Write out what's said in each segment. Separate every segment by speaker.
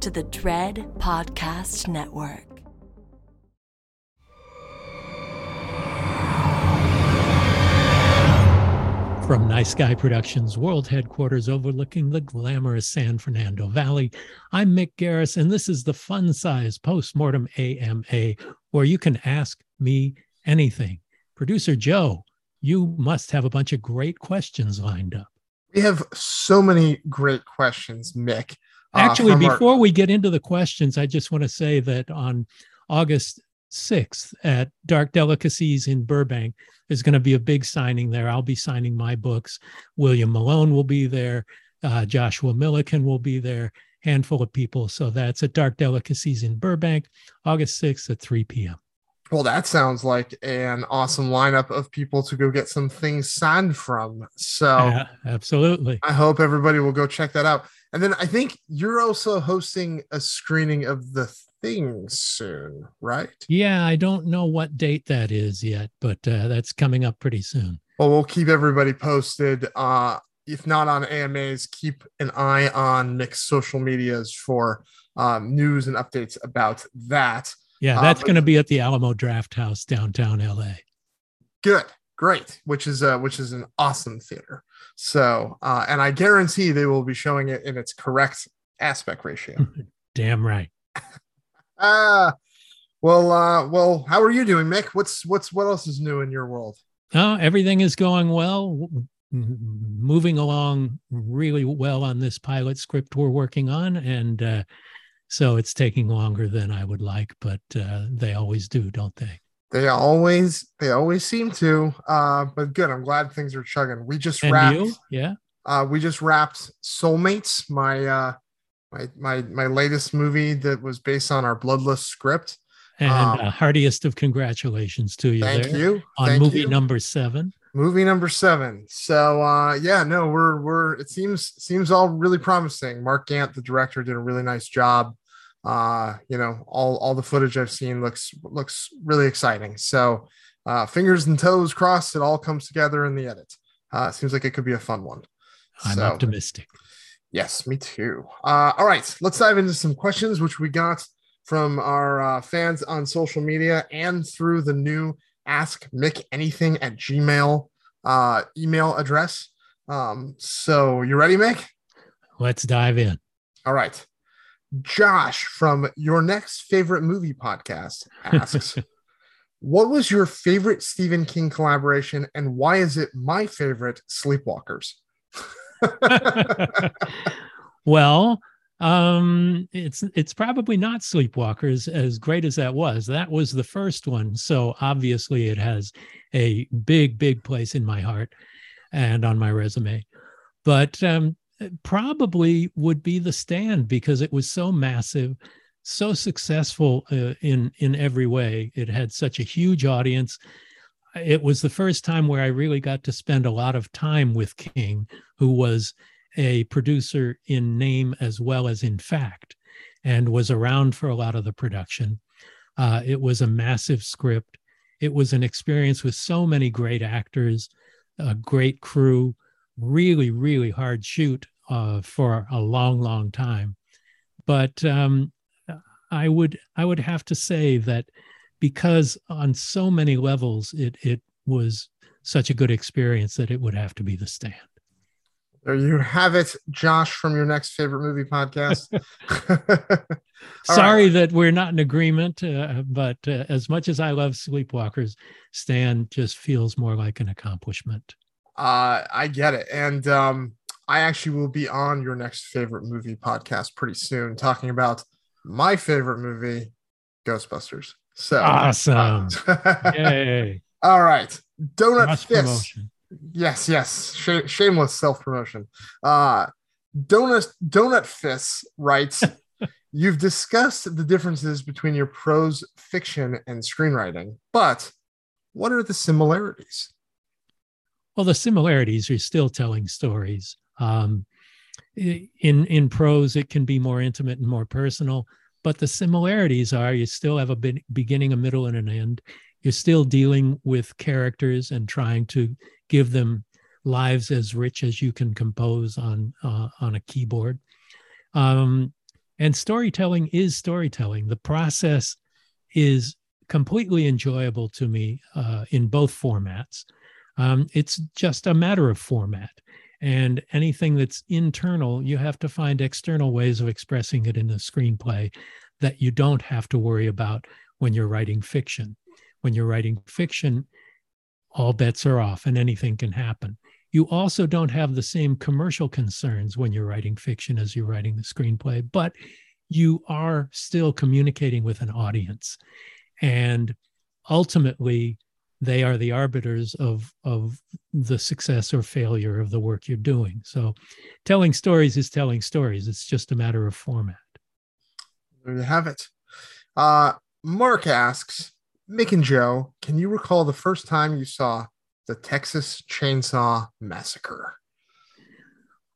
Speaker 1: to the Dread Podcast Network.
Speaker 2: From Nice Guy Productions World Headquarters overlooking the glamorous San Fernando Valley, I'm Mick Garris, and this is the fun size postmortem AMA where you can ask me anything. Producer Joe, you must have a bunch of great questions lined up.
Speaker 3: We have so many great questions, Mick.
Speaker 2: Uh, Actually, before our... we get into the questions, I just want to say that on August 6th at Dark Delicacies in Burbank. There's going to be a big signing there. I'll be signing my books. William Malone will be there. Uh, Joshua Milliken will be there. Handful of people. So that's at Dark Delicacies in Burbank, August 6th at 3 p.m.
Speaker 3: Well, that sounds like an awesome lineup of people to go get some things signed from. So, yeah,
Speaker 2: absolutely.
Speaker 3: I hope everybody will go check that out. And then I think you're also hosting a screening of the thing soon, right?
Speaker 2: Yeah, I don't know what date that is yet, but uh, that's coming up pretty soon.
Speaker 3: Well, we'll keep everybody posted. Uh, if not on AMAs, keep an eye on Mick's social medias for um, news and updates about that.
Speaker 2: Yeah, that's uh, going to be at the Alamo Drafthouse downtown LA.
Speaker 3: Good, great. Which is uh, which is an awesome theater. So, uh, and I guarantee they will be showing it in its correct aspect ratio.
Speaker 2: Damn right.
Speaker 3: Ah, well, uh, well, how are you doing, Mick? What's what's what else is new in your world?
Speaker 2: Oh, everything is going well. Moving along really well on this pilot script we're working on, and uh, so it's taking longer than I would like, but uh, they always do, don't they?
Speaker 3: They always they always seem to. Uh, but good. I'm glad things are chugging. We just
Speaker 2: and
Speaker 3: wrapped.
Speaker 2: You? Yeah.
Speaker 3: Uh, we just wrapped Soulmates, my uh, my my my latest movie that was based on our bloodless script.
Speaker 2: And um, uh, heartiest of congratulations to you.
Speaker 3: Thank you
Speaker 2: on
Speaker 3: thank
Speaker 2: movie
Speaker 3: you.
Speaker 2: number seven.
Speaker 3: Movie number seven. So uh, yeah, no, we're we're it seems seems all really promising. Mark Gant, the director, did a really nice job. Uh, you know, all all the footage I've seen looks looks really exciting. So uh, fingers and toes crossed, it all comes together in the edit. Uh, seems like it could be a fun one.
Speaker 2: I'm so, optimistic.
Speaker 3: Yes, me too. Uh, all right, let's dive into some questions which we got from our uh, fans on social media and through the new Ask Mick Anything at Gmail uh, email address. Um, so, you ready, Mick?
Speaker 2: Let's dive in.
Speaker 3: All right. Josh from Your Next Favorite Movie Podcast asks, What was your favorite Stephen King collaboration and why is it my favorite Sleepwalkers?
Speaker 2: well, um, it's it's probably not Sleepwalkers as great as that was. That was the first one, so obviously it has a big, big place in my heart and on my resume. But um, probably would be the stand because it was so massive, so successful uh, in in every way. It had such a huge audience it was the first time where I really got to spend a lot of time with King, who was a producer in name as well as in fact, and was around for a lot of the production. Uh, it was a massive script. It was an experience with so many great actors, a great crew, really, really hard shoot uh, for a long, long time. But um, I would I would have to say that because on so many levels it it was such a good experience that it would have to be the stand.
Speaker 3: There you have it, Josh, from your next favorite movie podcast.
Speaker 2: Sorry right. that we're not in agreement, uh, but uh, as much as I love Sleepwalkers, Stand just feels more like an accomplishment.
Speaker 3: Uh, I get it. And um, I actually will be on your next favorite movie podcast pretty soon, talking about my favorite movie, Ghostbusters. So
Speaker 2: awesome! Yay!
Speaker 3: All right, Donut Fist. Promotion. Yes, yes. Sh- shameless self promotion. Uh, Donut Donut Fist writes. You've discussed the differences between your prose fiction and screenwriting, but what are the similarities?
Speaker 2: Well, the similarities are still telling stories. Um, in in prose, it can be more intimate and more personal, but the similarities are you still have a beginning, a middle, and an end. You're still dealing with characters and trying to give them lives as rich as you can compose on uh, on a keyboard. Um, and storytelling is storytelling. The process is completely enjoyable to me uh, in both formats. Um, it's just a matter of format. And anything that's internal, you have to find external ways of expressing it in a screenplay that you don't have to worry about when you're writing fiction. When you're writing fiction, all bets are off and anything can happen. You also don't have the same commercial concerns when you're writing fiction as you're writing the screenplay, but you are still communicating with an audience. And ultimately, they are the arbiters of, of the success or failure of the work you're doing. So telling stories is telling stories. It's just a matter of format.
Speaker 3: There you have it. Uh, Mark asks, Mick and Joe, can you recall the first time you saw the Texas Chainsaw Massacre?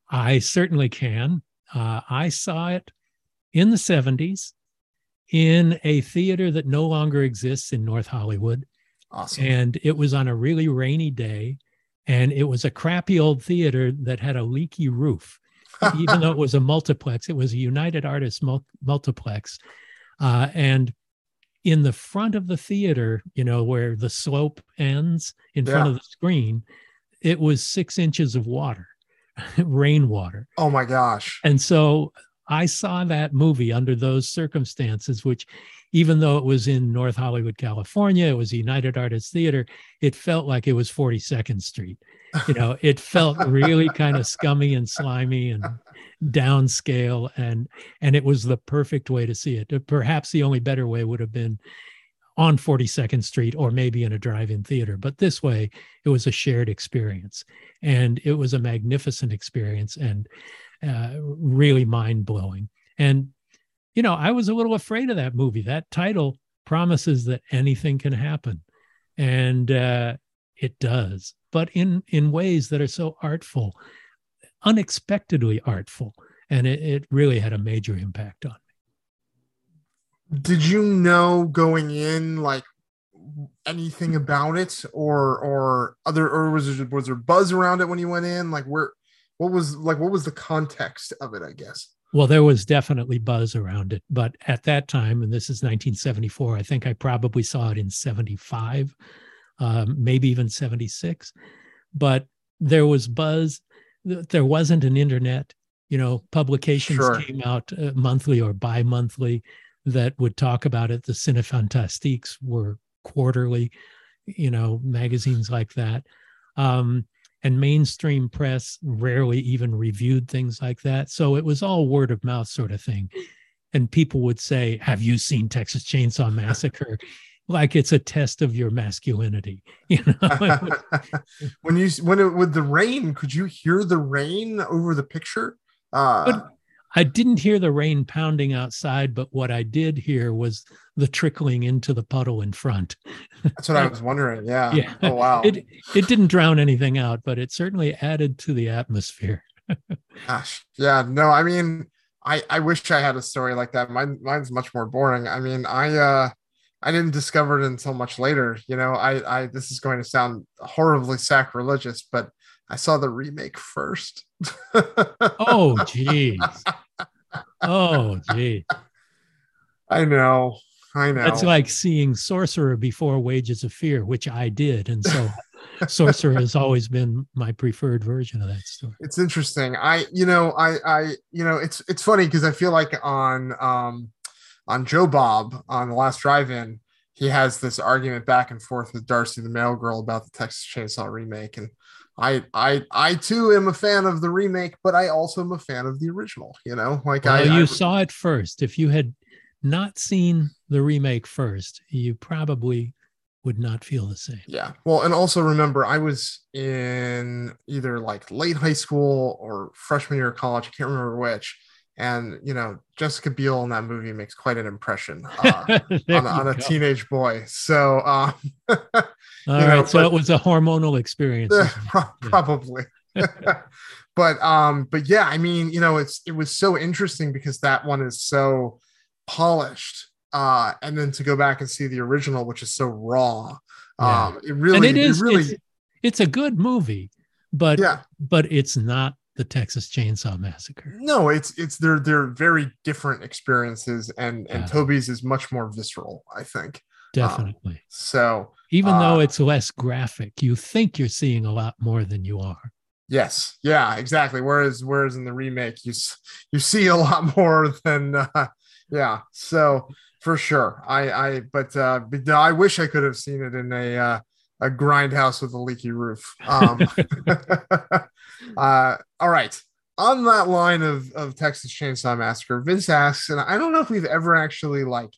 Speaker 2: I certainly can. Uh, I saw it in the 70s in a theater that no longer exists in North Hollywood.
Speaker 3: Awesome.
Speaker 2: And it was on a really rainy day. And it was a crappy old theater that had a leaky roof. Even though it was a multiplex, it was a United Artists mul- multiplex. Uh, and in the front of the theater, you know, where the slope ends in yeah. front of the screen, it was six inches of water, rainwater.
Speaker 3: Oh my gosh.
Speaker 2: And so I saw that movie under those circumstances, which even though it was in North Hollywood, California, it was United Artists Theater, it felt like it was 42nd Street. You know, it felt really kind of scummy and slimy and downscale and and it was the perfect way to see it uh, perhaps the only better way would have been on 42nd street or maybe in a drive-in theater but this way it was a shared experience and it was a magnificent experience and uh, really mind-blowing and you know i was a little afraid of that movie that title promises that anything can happen and uh, it does but in in ways that are so artful unexpectedly artful. And it, it really had a major impact on
Speaker 3: me. Did you know going in like anything about it or or other or was there was there buzz around it when you went in? Like where what was like what was the context of it, I guess?
Speaker 2: Well, there was definitely buzz around it, but at that time, and this is 1974, I think I probably saw it in 75, um, maybe even 76. But there was buzz there wasn't an internet you know publications sure. came out uh, monthly or bi-monthly that would talk about it the cinefantastiques were quarterly you know magazines like that um, and mainstream press rarely even reviewed things like that. So it was all word of mouth sort of thing. And people would say have you seen texas chainsaw massacre? Like it's a test of your masculinity you know?
Speaker 3: When you when it with the rain could you hear the rain over the picture? Uh
Speaker 2: but i didn't hear the rain pounding outside but what i did hear was the trickling into the puddle in front.
Speaker 3: That's what i was wondering. Yeah. Yeah. Oh wow.
Speaker 2: It it didn't drown anything out but it certainly added to the atmosphere.
Speaker 3: Gosh. Yeah no i mean i i wish i had a story like that. Mine mine's much more boring. I mean i uh I didn't discover it until much later. You know, I, I this is going to sound horribly sacrilegious, but I saw the remake first.
Speaker 2: oh, jeez. Oh, gee.
Speaker 3: I know. I know.
Speaker 2: That's like seeing Sorcerer before Wages of Fear, which I did, and so Sorcerer has always been my preferred version of that story.
Speaker 3: It's interesting. I, you know, I, I, you know, it's it's funny because I feel like on um on Joe Bob on the last drive-in, he has this argument back and forth with Darcy the Mail Girl about the Texas Chainsaw remake, and I, I, I too am a fan of the remake, but I also am a fan of the original. You know, like
Speaker 2: well,
Speaker 3: I,
Speaker 2: you
Speaker 3: I,
Speaker 2: saw it first. If you had not seen the remake first, you probably would not feel the same.
Speaker 3: Yeah. Well, and also remember, I was in either like late high school or freshman year of college. I can't remember which. And you know, Jessica Biel in that movie makes quite an impression uh, on, on a go. teenage boy. So, um,
Speaker 2: all right. Know, so but, it was a hormonal experience.
Speaker 3: Uh, pro- probably. but um, but yeah, I mean, you know, it's it was so interesting because that one is so polished uh, and then to go back and see the original, which is so raw. Yeah. Um, it really, and it is, it really,
Speaker 2: it's, it's, a good movie, but yeah, but it's not the Texas Chainsaw Massacre.
Speaker 3: No, it's it's they're they're very different experiences, and and yeah. Tobe's is much more visceral, I think.
Speaker 2: Definitely. Um,
Speaker 3: so
Speaker 2: even uh, though it's less graphic, you think you're seeing a lot more than you are.
Speaker 3: Yes, yeah, exactly. Whereas whereas in the remake, you you see a lot more than uh, yeah. So for sure. I, I, but, uh, but I wish I could have seen it in a, uh, a grindhouse with a leaky roof. Um, uh, all right. On that line of, of Texas Chainsaw Massacre, Vince asks, and I don't know if we've ever actually like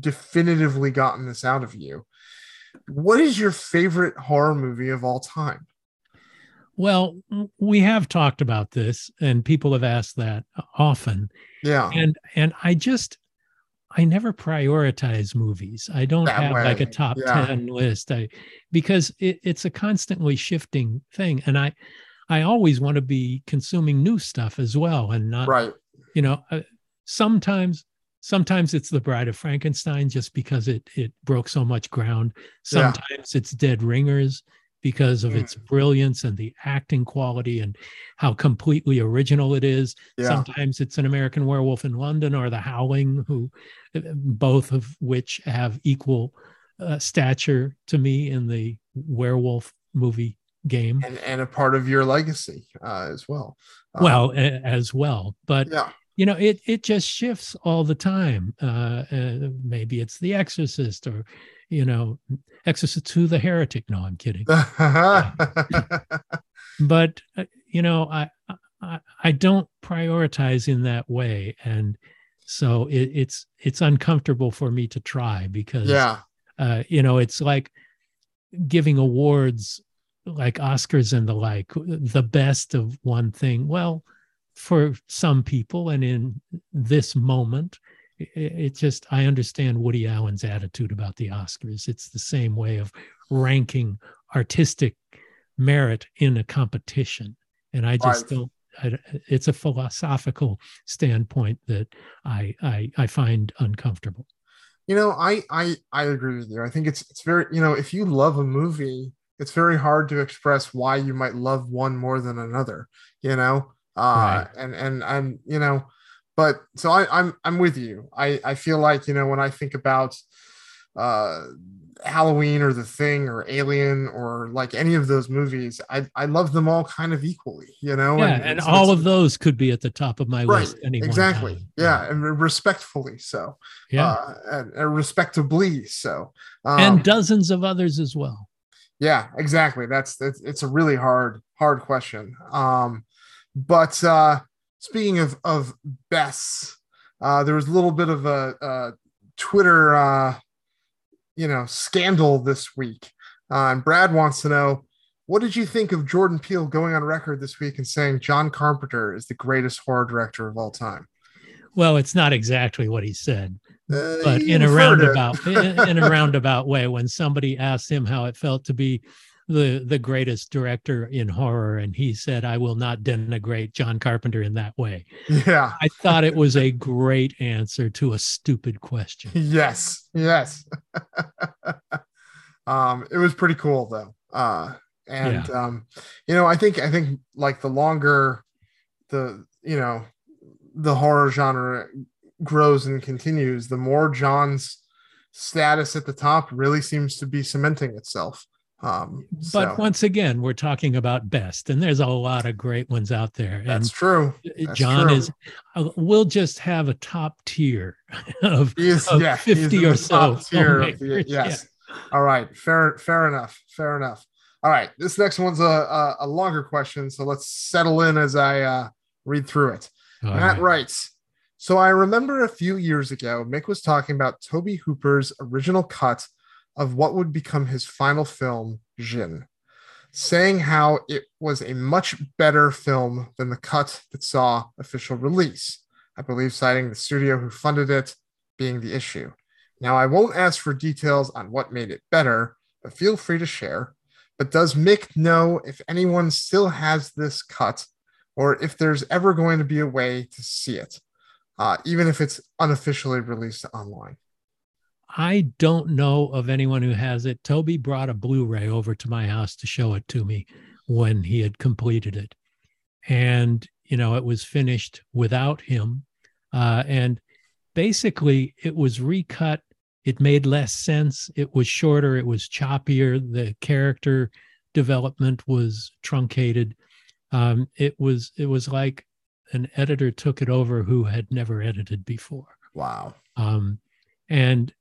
Speaker 3: definitively gotten this out of you. What is your favorite horror movie of all time?
Speaker 2: Well, we have talked about this, and people have asked that often.
Speaker 3: Yeah,
Speaker 2: and and I just I never prioritize movies. I don't that have way. like a top yeah. 10 list. I because it, it's a constantly shifting thing. And I I always want to be consuming new stuff as well and not
Speaker 3: right.
Speaker 2: You know, uh, sometimes sometimes it's the bride of frankenstein just because it it broke so much ground sometimes yeah. it's dead ringers because of mm. its brilliance and the acting quality and how completely original it is. Yeah. Sometimes it's an American Werewolf in London or The Howling, who both of which have equal uh, stature to me in the werewolf movie game,
Speaker 3: and, and a part of your legacy uh, as well.
Speaker 2: Um, well, a, as well, but yeah. You know, it it just shifts all the time. Uh, uh maybe it's The Exorcist, or you know, Exorcist II the heretic. No, I'm kidding. but uh, you know, I, I, I don't prioritize in that way, and so it, it's it's uncomfortable for me to try because
Speaker 3: yeah,
Speaker 2: uh, you know, it's like giving awards like Oscars and the like, the best of one thing. Well, for some people, and in this moment, it just i understand woody allen's attitude about the oscars it's the same way of ranking artistic merit in a competition and i just right. don't I, it's a philosophical standpoint that I, I i find uncomfortable
Speaker 3: you know i i i agree with you i think it's it's very you know if you love a movie it's very hard to express why you might love one more than another you know uh right. and and i'm you know but so I, I'm I'm with you. I I feel like you know when I think about uh Halloween or The Thing or Alien or like any of those movies, I I love them all kind of equally, you know.
Speaker 2: Yeah, and, and all of those could be at the top of my right, list.
Speaker 3: Exactly. Yeah, and respectfully so.
Speaker 2: Yeah,
Speaker 3: uh, and, and, respectably so.
Speaker 2: Um, and dozens of others as well.
Speaker 3: Yeah, exactly. That's that's it's a really hard hard question. Um, but uh, speaking of of Bess, uh, there was a little bit of a, a Twitter, uh, you know, scandal this week. Uh, and Brad wants to know, what did you think of Jordan Peele going on record this week and saying John Carpenter is the greatest horror director of all time?
Speaker 2: Well, it's not exactly what he said, uh, but in a roundabout in, in a roundabout way, when somebody asked him how it felt to be the the greatest director in horror, and he said, "I will not denigrate John Carpenter in that way."
Speaker 3: Yeah.
Speaker 2: I thought it was a great answer to a stupid question.
Speaker 3: Yes. Yes. um, it was pretty cool though. Uh, and um, you know, I think I think like the longer the you know the horror genre grows and continues, the more John's status at the top really seems to be cementing itself. Um,
Speaker 2: But
Speaker 3: so
Speaker 2: once again, we're talking about best, and there's a lot of great ones out there.
Speaker 3: that's
Speaker 2: and
Speaker 3: true. That's
Speaker 2: John
Speaker 3: true.
Speaker 2: is, uh, we'll just have a top tier of,
Speaker 3: is,
Speaker 2: of
Speaker 3: yeah,
Speaker 2: 50
Speaker 3: in
Speaker 2: or so.
Speaker 3: tier the-
Speaker 2: filmmakers. Yeah.
Speaker 3: yes. All right. Fair, fair enough. Fair enough. All right. This next one's a, a, a longer question. So let's settle in as I uh, read through it.
Speaker 2: All
Speaker 3: Matt
Speaker 2: right.
Speaker 3: writes So I remember a few years ago, Mick was talking about Tobe Hooper's original cut of what would become his final film, Djinn, saying how it was a much better film than the cut that saw official release. I believe citing the studio who funded it being the issue. Now, I won't ask for details on what made it better, but feel free to share. But does Mick know if anyone still has this cut or if there's ever going to be a way to see it, uh, even if it's unofficially released online?
Speaker 2: I don't know of anyone who has it. Tobe brought a Blu-ray over to my house to show it to me when he had completed it, and you know it was finished without him, uh, and basically it was recut. It made less sense. It was shorter. It was choppier. The character development was truncated. Um, it was it was like an editor took it over who had never edited before.
Speaker 3: Wow.
Speaker 2: Um, and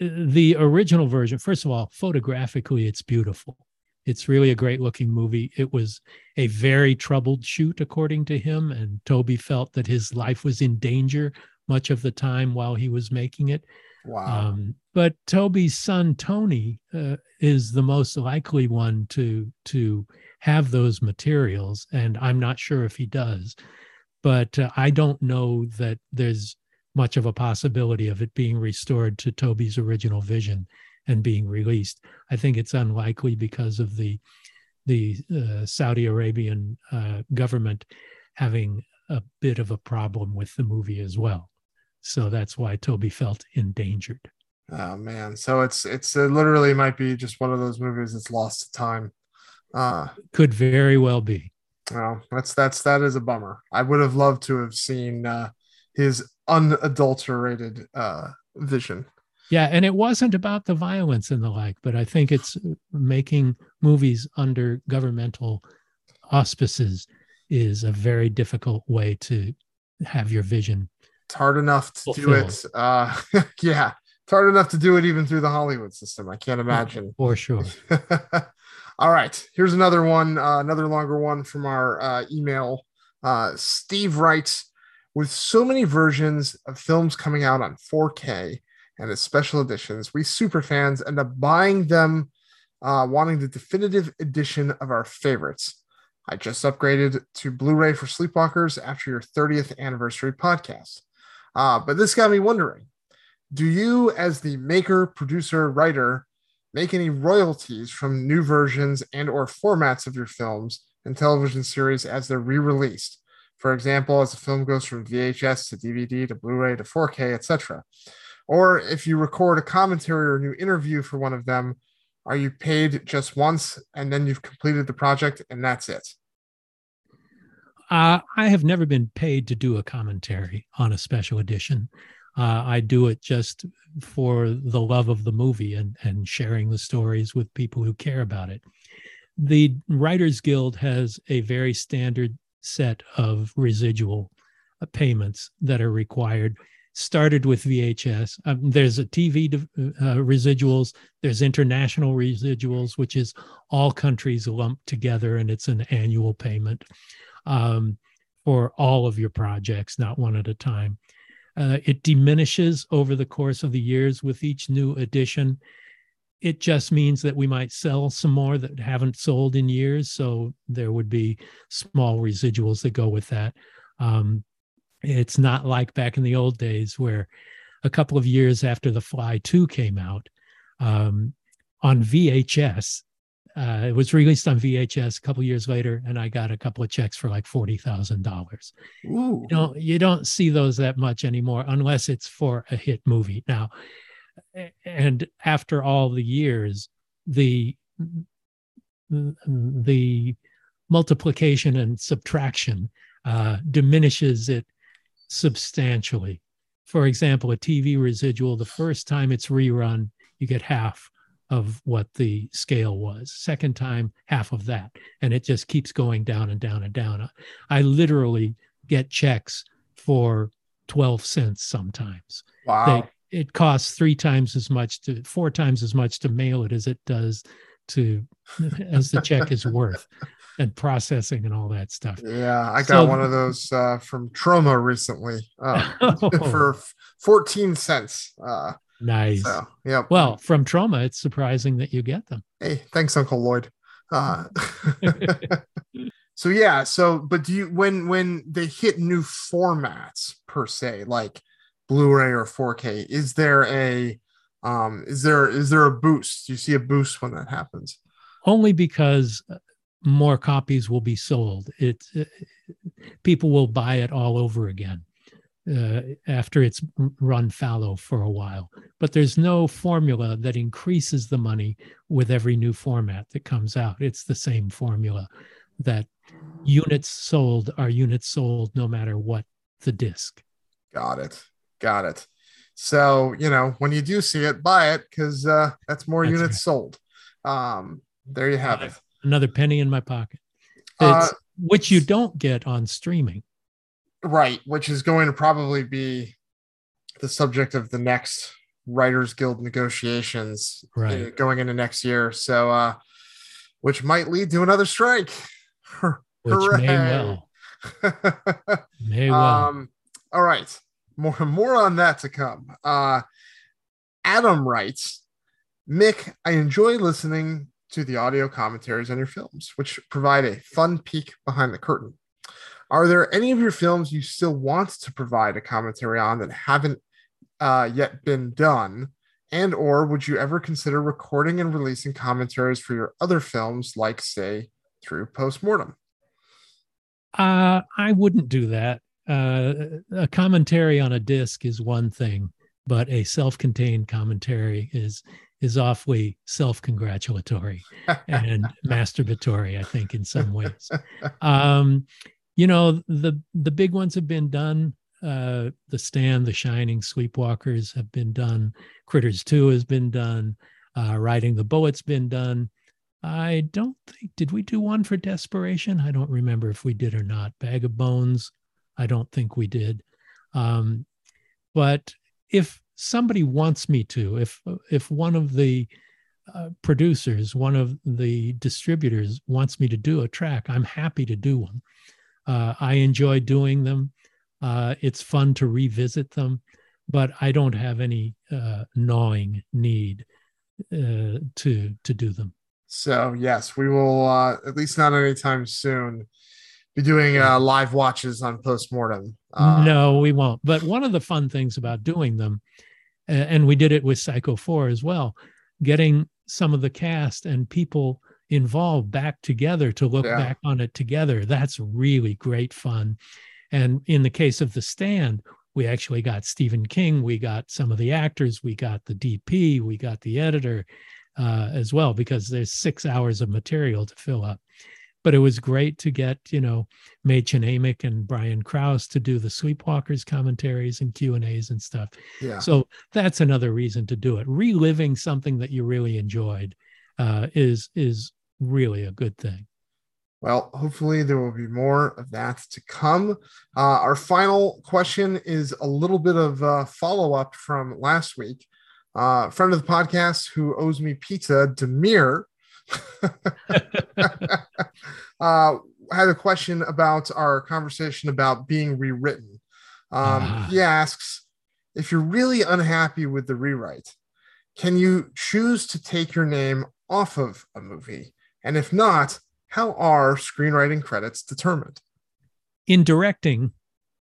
Speaker 2: the original version, first of all, photographically, it's beautiful. It's really a great looking movie. It was a very troubled shoot, according to him. And Tobe felt that his life was in danger much of the time while he was making it.
Speaker 3: Wow.
Speaker 2: Um, but Tobe's son Tony uh, is the most likely one to to have those materials, and I'm not sure if he does. But uh, I don't know that there's much of a possibility of it being restored to Tobe's original vision and being released. I think it's unlikely because of the the uh, Saudi Arabian uh, government having a bit of a problem with the movie as well. So that's why Tobe felt endangered.
Speaker 3: Oh man. So it's it's it literally might be just one of those movies that's lost to time. Uh
Speaker 2: Could very well be.
Speaker 3: well, that's that's that is a bummer. I would have loved to have seen uh his unadulterated uh vision.
Speaker 2: Yeah, and it wasn't about the violence and the like, but I think it's making movies under governmental auspices is a very difficult way to have your vision.
Speaker 3: It's hard enough to do it. Uh yeah. It's hard enough to do it even through the Hollywood system. I can't imagine.
Speaker 2: For sure.
Speaker 3: All right, here's another one, uh, another longer one from our uh, email. Uh, Steve writes, with so many versions of films coming out on 4K and as special editions, we super fans end up buying them, uh, wanting the definitive edition of our favorites. I just upgraded to Blu-ray for Sleepwalkers after your 30th anniversary podcast. Uh, but this got me wondering: Do you, as the maker, producer, writer, make any royalties from new versions and or formats of your films and television series as they're re-released for example as a film goes from vhs to dvd to blu-ray to 4k etc or if you record a commentary or a new interview for one of them are you paid just once and then you've completed the project and that's it
Speaker 2: Uh, I have never been paid to do a commentary on a special edition. Uh, I do it just for the love of the movie and, and sharing the stories with people who care about it. The Writers Guild has a very standard set of residual uh, payments that are required. Started with VHS. Um, there's a TV uh, residuals. There's international residuals, which is all countries lumped together, and it's an annual payment um, for all of your projects, not one at a time. Uh, it diminishes over the course of the years with each new edition. It just means that we might sell some more that haven't sold in years. So there would be small residuals that go with that. Um, it's not like back in the old days where a couple of years after The Fly 2 came out um, on VHS, uh, it was released on VHS a couple years later, and I got a couple of checks for like forty thousand dollars. You don't you don't see those that much anymore unless it's for a hit movie. Now, and after all the years, the the multiplication and subtraction uh, diminishes it substantially. For example, a TV residual, the first time it's rerun, you get half of what the scale was. Second time, half of that. And it just keeps going down and down and down. I literally get checks for 12 cents sometimes.
Speaker 3: Wow.
Speaker 2: It costs three times as much to four times as much to mail it as it does to as the check is worth and processing and all that stuff.
Speaker 3: Yeah, I got
Speaker 2: So-
Speaker 3: one of those uh, from Troma recently uh,
Speaker 2: Oh,
Speaker 3: for 14 cents. Uh,
Speaker 2: nice.
Speaker 3: so, yeah.
Speaker 2: Well, from Troma, it's surprising that you get them.
Speaker 3: hey, thanks, Uncle Lloyd. Uh, so yeah, so but do you when when they hit new formats per se, like Blu-ray or 4K, is there a um is there is there a boost? Do you see a boost when that happens?
Speaker 2: Only because uh, more copies will be sold. It uh, people will buy it all over again uh, after it's run fallow for a while. But there's no formula that increases the money with every new format that comes out. It's the same formula that units sold are units sold no matter what the disc.
Speaker 3: Got it. Got it. So, you know, when you do see it, buy it because uh, that's more
Speaker 2: That's
Speaker 3: units
Speaker 2: right.
Speaker 3: sold. Um, there you have it.
Speaker 2: Another penny in my pocket,
Speaker 3: Uh,
Speaker 2: which you don't get on streaming.
Speaker 3: right, which is going to probably be the subject of the next Writers Guild negotiations uh,
Speaker 2: Right.
Speaker 3: going into next year. So, uh, which might lead to another strike.
Speaker 2: Which may well, may well.
Speaker 3: Um, all right. More more on that to come. Uh Adam writes, Mick, I enjoy listening to the audio commentaries on your films, which provide a fun peek behind the curtain. Are there any of your films you still want to provide a commentary on that haven't uh, yet been done? And or would you ever consider recording and releasing commentaries for your other films, like say through postmortem?
Speaker 2: Uh, I wouldn't do that. Uh, a commentary on a disc is one thing, but a self-contained commentary is is awfully self-congratulatory and masturbatory. I think in some ways. Um, you know the the big ones have been done. Uh, the Stand, The Shining, Sleepwalkers have been done. Critters Two has been done. Uh, Riding the Bullet's been done. I don't think did we do one for Desperation? I don't remember if we did or not. Bag of Bones, I don't think we did. Um, but if somebody wants me to, if if one of the uh, producers, one of the distributors wants me to do a track, I'm happy to do one. Uh, I enjoy doing them. Uh, it's fun to revisit them, but I don't have any uh, gnawing need uh, to to do them.
Speaker 3: So yes, we will uh, at least not anytime soon be doing uh, live watches on postmortem. Uh,
Speaker 2: no, we won't. But one of the fun things about doing them, and we did it with Psycho 4 as well, getting some of the cast and people involved back together to look
Speaker 3: Yeah.
Speaker 2: back on it together. That's really great fun. And in the case of The Stand, we actually got Stephen King, we got some of the actors, we got the DP, we got the editor uh, as well, because there's six hours of material to fill up. But it was great to get, you know, Mädchen Amick and Brian Krause to do the Sleepwalkers commentaries and Q and A's and stuff.
Speaker 3: yeah.
Speaker 2: So that's another reason to do it. Reliving something that you really enjoyed uh, is is really a good thing.
Speaker 3: Well, hopefully there will be more of that to come. Uh, our final question is a little bit of uh, follow up from last week. Uh, friend of the podcast who owes me pizza, Demir, uh, had a question about our conversation about being rewritten. Um,
Speaker 2: Ah.
Speaker 3: He asks if you're really unhappy with the rewrite, can you choose to take your name off of a movie? And if not, how are screenwriting credits determined?
Speaker 2: In directing,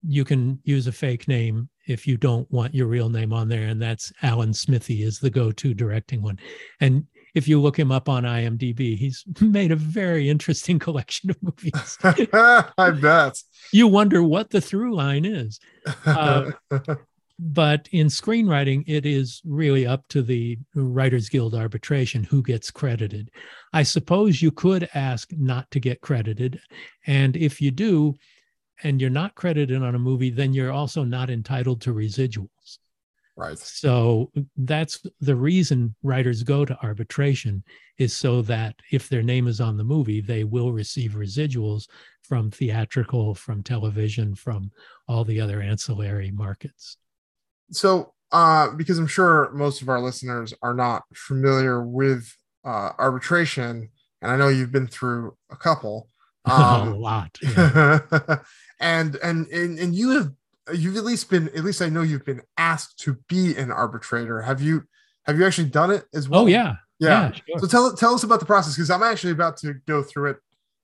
Speaker 2: you can use a fake name if you don't want your real name on there, and that's Alan Smithee is the go-to directing one. And if you look him up on IMDb, he's made a very interesting collection of movies.
Speaker 3: I bet.
Speaker 2: You wonder what the through line is. Uh, but in screenwriting, it is really up to the Writers Guild arbitration who gets credited. I suppose you could ask not to get credited. And if you do, and you're not credited on a movie, then you're also not entitled to residuals.
Speaker 3: Right.
Speaker 2: So that's the reason writers go to arbitration is so that if their name is on the movie, they will receive residuals from theatrical, from television, from all the other ancillary markets.
Speaker 3: So, uh, because I'm sure most of our listeners are not familiar with uh, arbitration, and I know you've been through a couple.
Speaker 2: Um, a lot. Yeah.
Speaker 3: and, and and and you have you've at least been at least I know you've been asked to be an arbitrator. Have you have you actually done it as well?
Speaker 2: Oh yeah.
Speaker 3: Yeah.
Speaker 2: yeah sure.
Speaker 3: So tell tell us about the process because I'm actually about to go through it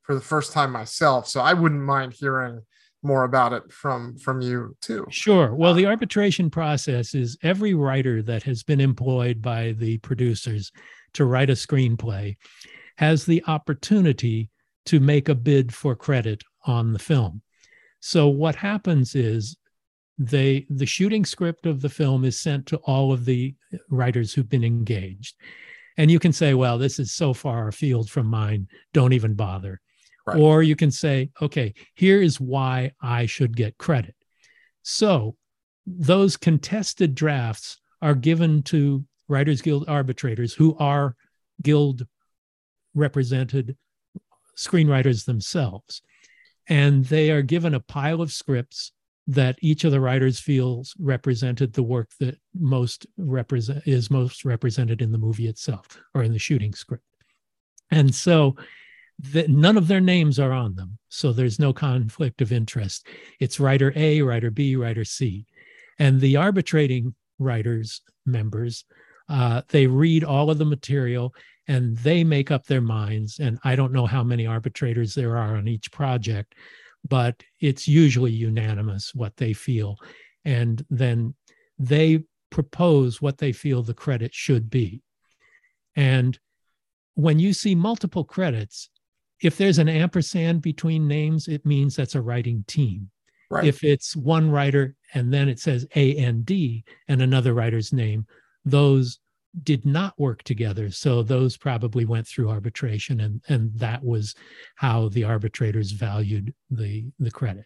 Speaker 3: for the first time myself. So I wouldn't mind hearing more about it from from you too.
Speaker 2: Sure. Well, the arbitration process is every writer that has been employed by the producers to write a screenplay has the opportunity to make a bid for credit on the film. So what happens is they the shooting script of the film is sent to all of the writers who've been engaged. And you can say well this is so far afield from mine don't even bother. Right. or you can say okay here is why i should get credit. So those contested drafts are given to writers guild arbitrators who are guild represented screenwriters themselves. And they are given a pile of scripts that each of the writers feels represented the work that most represent is most represented in the movie itself or in the shooting script. And so the, none of their names are on them so there's no conflict of interest. It's writer a writer b writer c. And the arbitrating writers members uh, they read all of the material and they make up their minds and i don't know how many arbitrators there are on each project but it's usually unanimous what they feel. And then they propose what they feel the credit should be. And when you see multiple credits, if there's an ampersand between names, it means that's a writing team. Right. If it's one writer and then it says A and D and another writer's name, those did not work together. So those probably went through arbitration, and and that was how the arbitrators valued the the credit.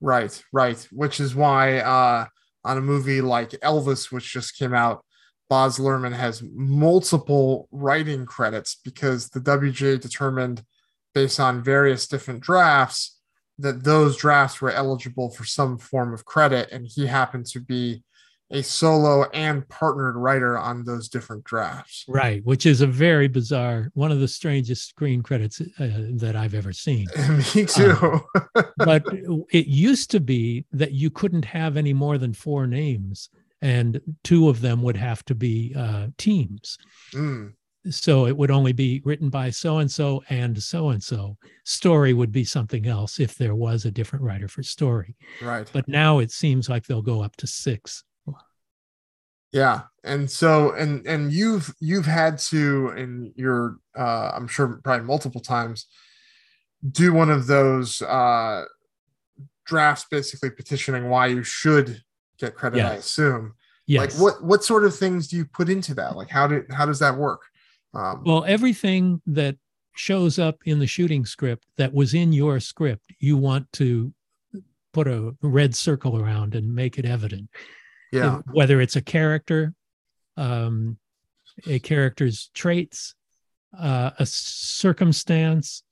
Speaker 3: Right, right. Which is why uh, on a movie like Elvis, which just came out, Baz Luhrmann has multiple writing credits because the WGA determined, based on various different drafts, that those drafts were eligible for some form of credit, and he happened to be a solo and partnered writer on those different drafts.
Speaker 2: Right, which is a very bizarre, one of the strangest screen credits uh, that I've ever seen.
Speaker 3: Me too.
Speaker 2: uh, but it used to be that you couldn't have any more than four names, and two of them would have to be uh, teams. Mm. So it would only be written by so and so and so and so. Story would be something else if there was a different writer for story.
Speaker 3: Right.
Speaker 2: But now it seems like they'll go up to six
Speaker 3: yeah, and so and and you've you've had to in your uh, I'm sure probably multiple times do one of those uh, drafts, basically petitioning why you should get credit. Yes. I assume. Yes. Like what what sort of things do you put into that? Like how did how does that work?
Speaker 2: Um, well, everything that shows up in the shooting script that was in your script, you want to put a red circle around and make it evident
Speaker 3: yeah
Speaker 2: whether it's a character um a character's traits uh, a circumstance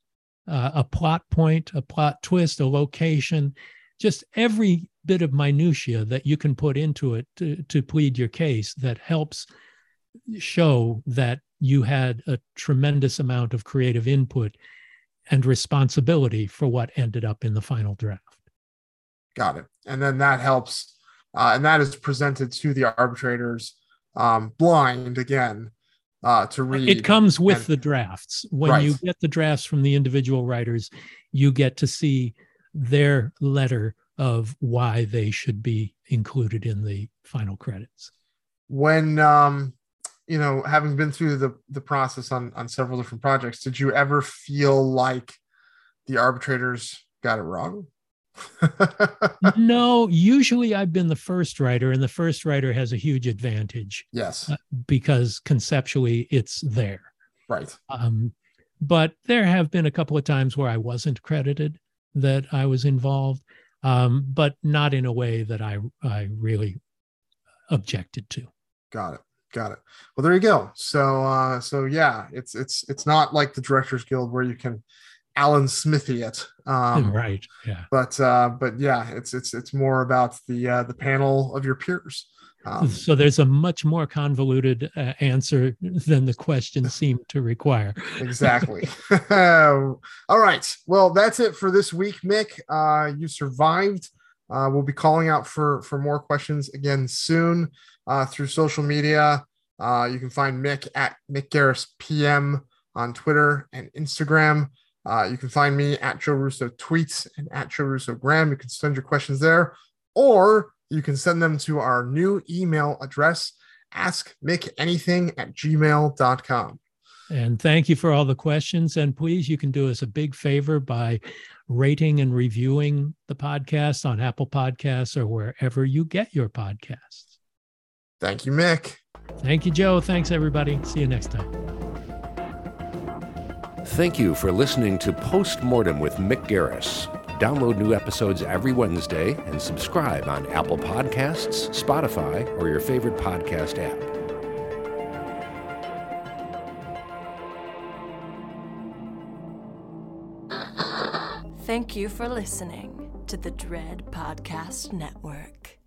Speaker 2: uh, a plot point a plot twist a location just every bit of minutia that you can put into it to, to plead your case that helps show that you had a tremendous amount of creative input and responsibility for what ended up in the final draft.
Speaker 3: Got it. And then that helps uh, and that is presented to the arbitrators um, blind again uh, to read.
Speaker 2: It comes with and, the drafts. When right. you get the drafts from the individual writers, you get to see their letter of why they should be included in the final credits.
Speaker 3: When um, you know, having been through the the process on on several different projects, did you ever feel like the arbitrators got it wrong?
Speaker 2: no, usually I've been the first writer, and the first writer has a huge advantage.
Speaker 3: Yes.
Speaker 2: Uh, because conceptually it's there.
Speaker 3: Right.
Speaker 2: Um, but there have been a couple of times where I wasn't credited that I was involved, um, but not in a way that I I really objected to.
Speaker 3: Got it. Got it. Well, there you go. So, uh, so yeah, it's it's it's not like the Directors Guild where you can Alan Smithee it.
Speaker 2: Um, right. Yeah.
Speaker 3: But uh, but yeah, it's it's it's more about the uh, the panel of your peers.
Speaker 2: Um, so there's a much more convoluted uh, answer than the question seemed to require.
Speaker 3: exactly. All right. Well, that's it for this week, Mick. Uh, you survived. Uh, we'll be calling out for for more questions again soon uh, through social media. Uh, you can find Mick at Mick Garris PM on Twitter and Instagram. Uh, you can find me at Joe Russo Tweets and at Joe Russo Graham. You can send your questions there, or you can send them to our new email address, askmickanything at gmail.com.
Speaker 2: And thank you for all the questions. And please, you can do us a big favor by rating and reviewing the podcast on Apple Podcasts or wherever you get your podcasts.
Speaker 3: Thank you, Mick.
Speaker 2: Thank you, Joe. Thanks, everybody. See you next time.
Speaker 4: Thank you for listening to Postmortem with Mick Garris. Download new episodes every Wednesday and subscribe on Apple Podcasts, Spotify, or your favorite podcast app.
Speaker 1: Thank you for listening to the Dread Podcast Network.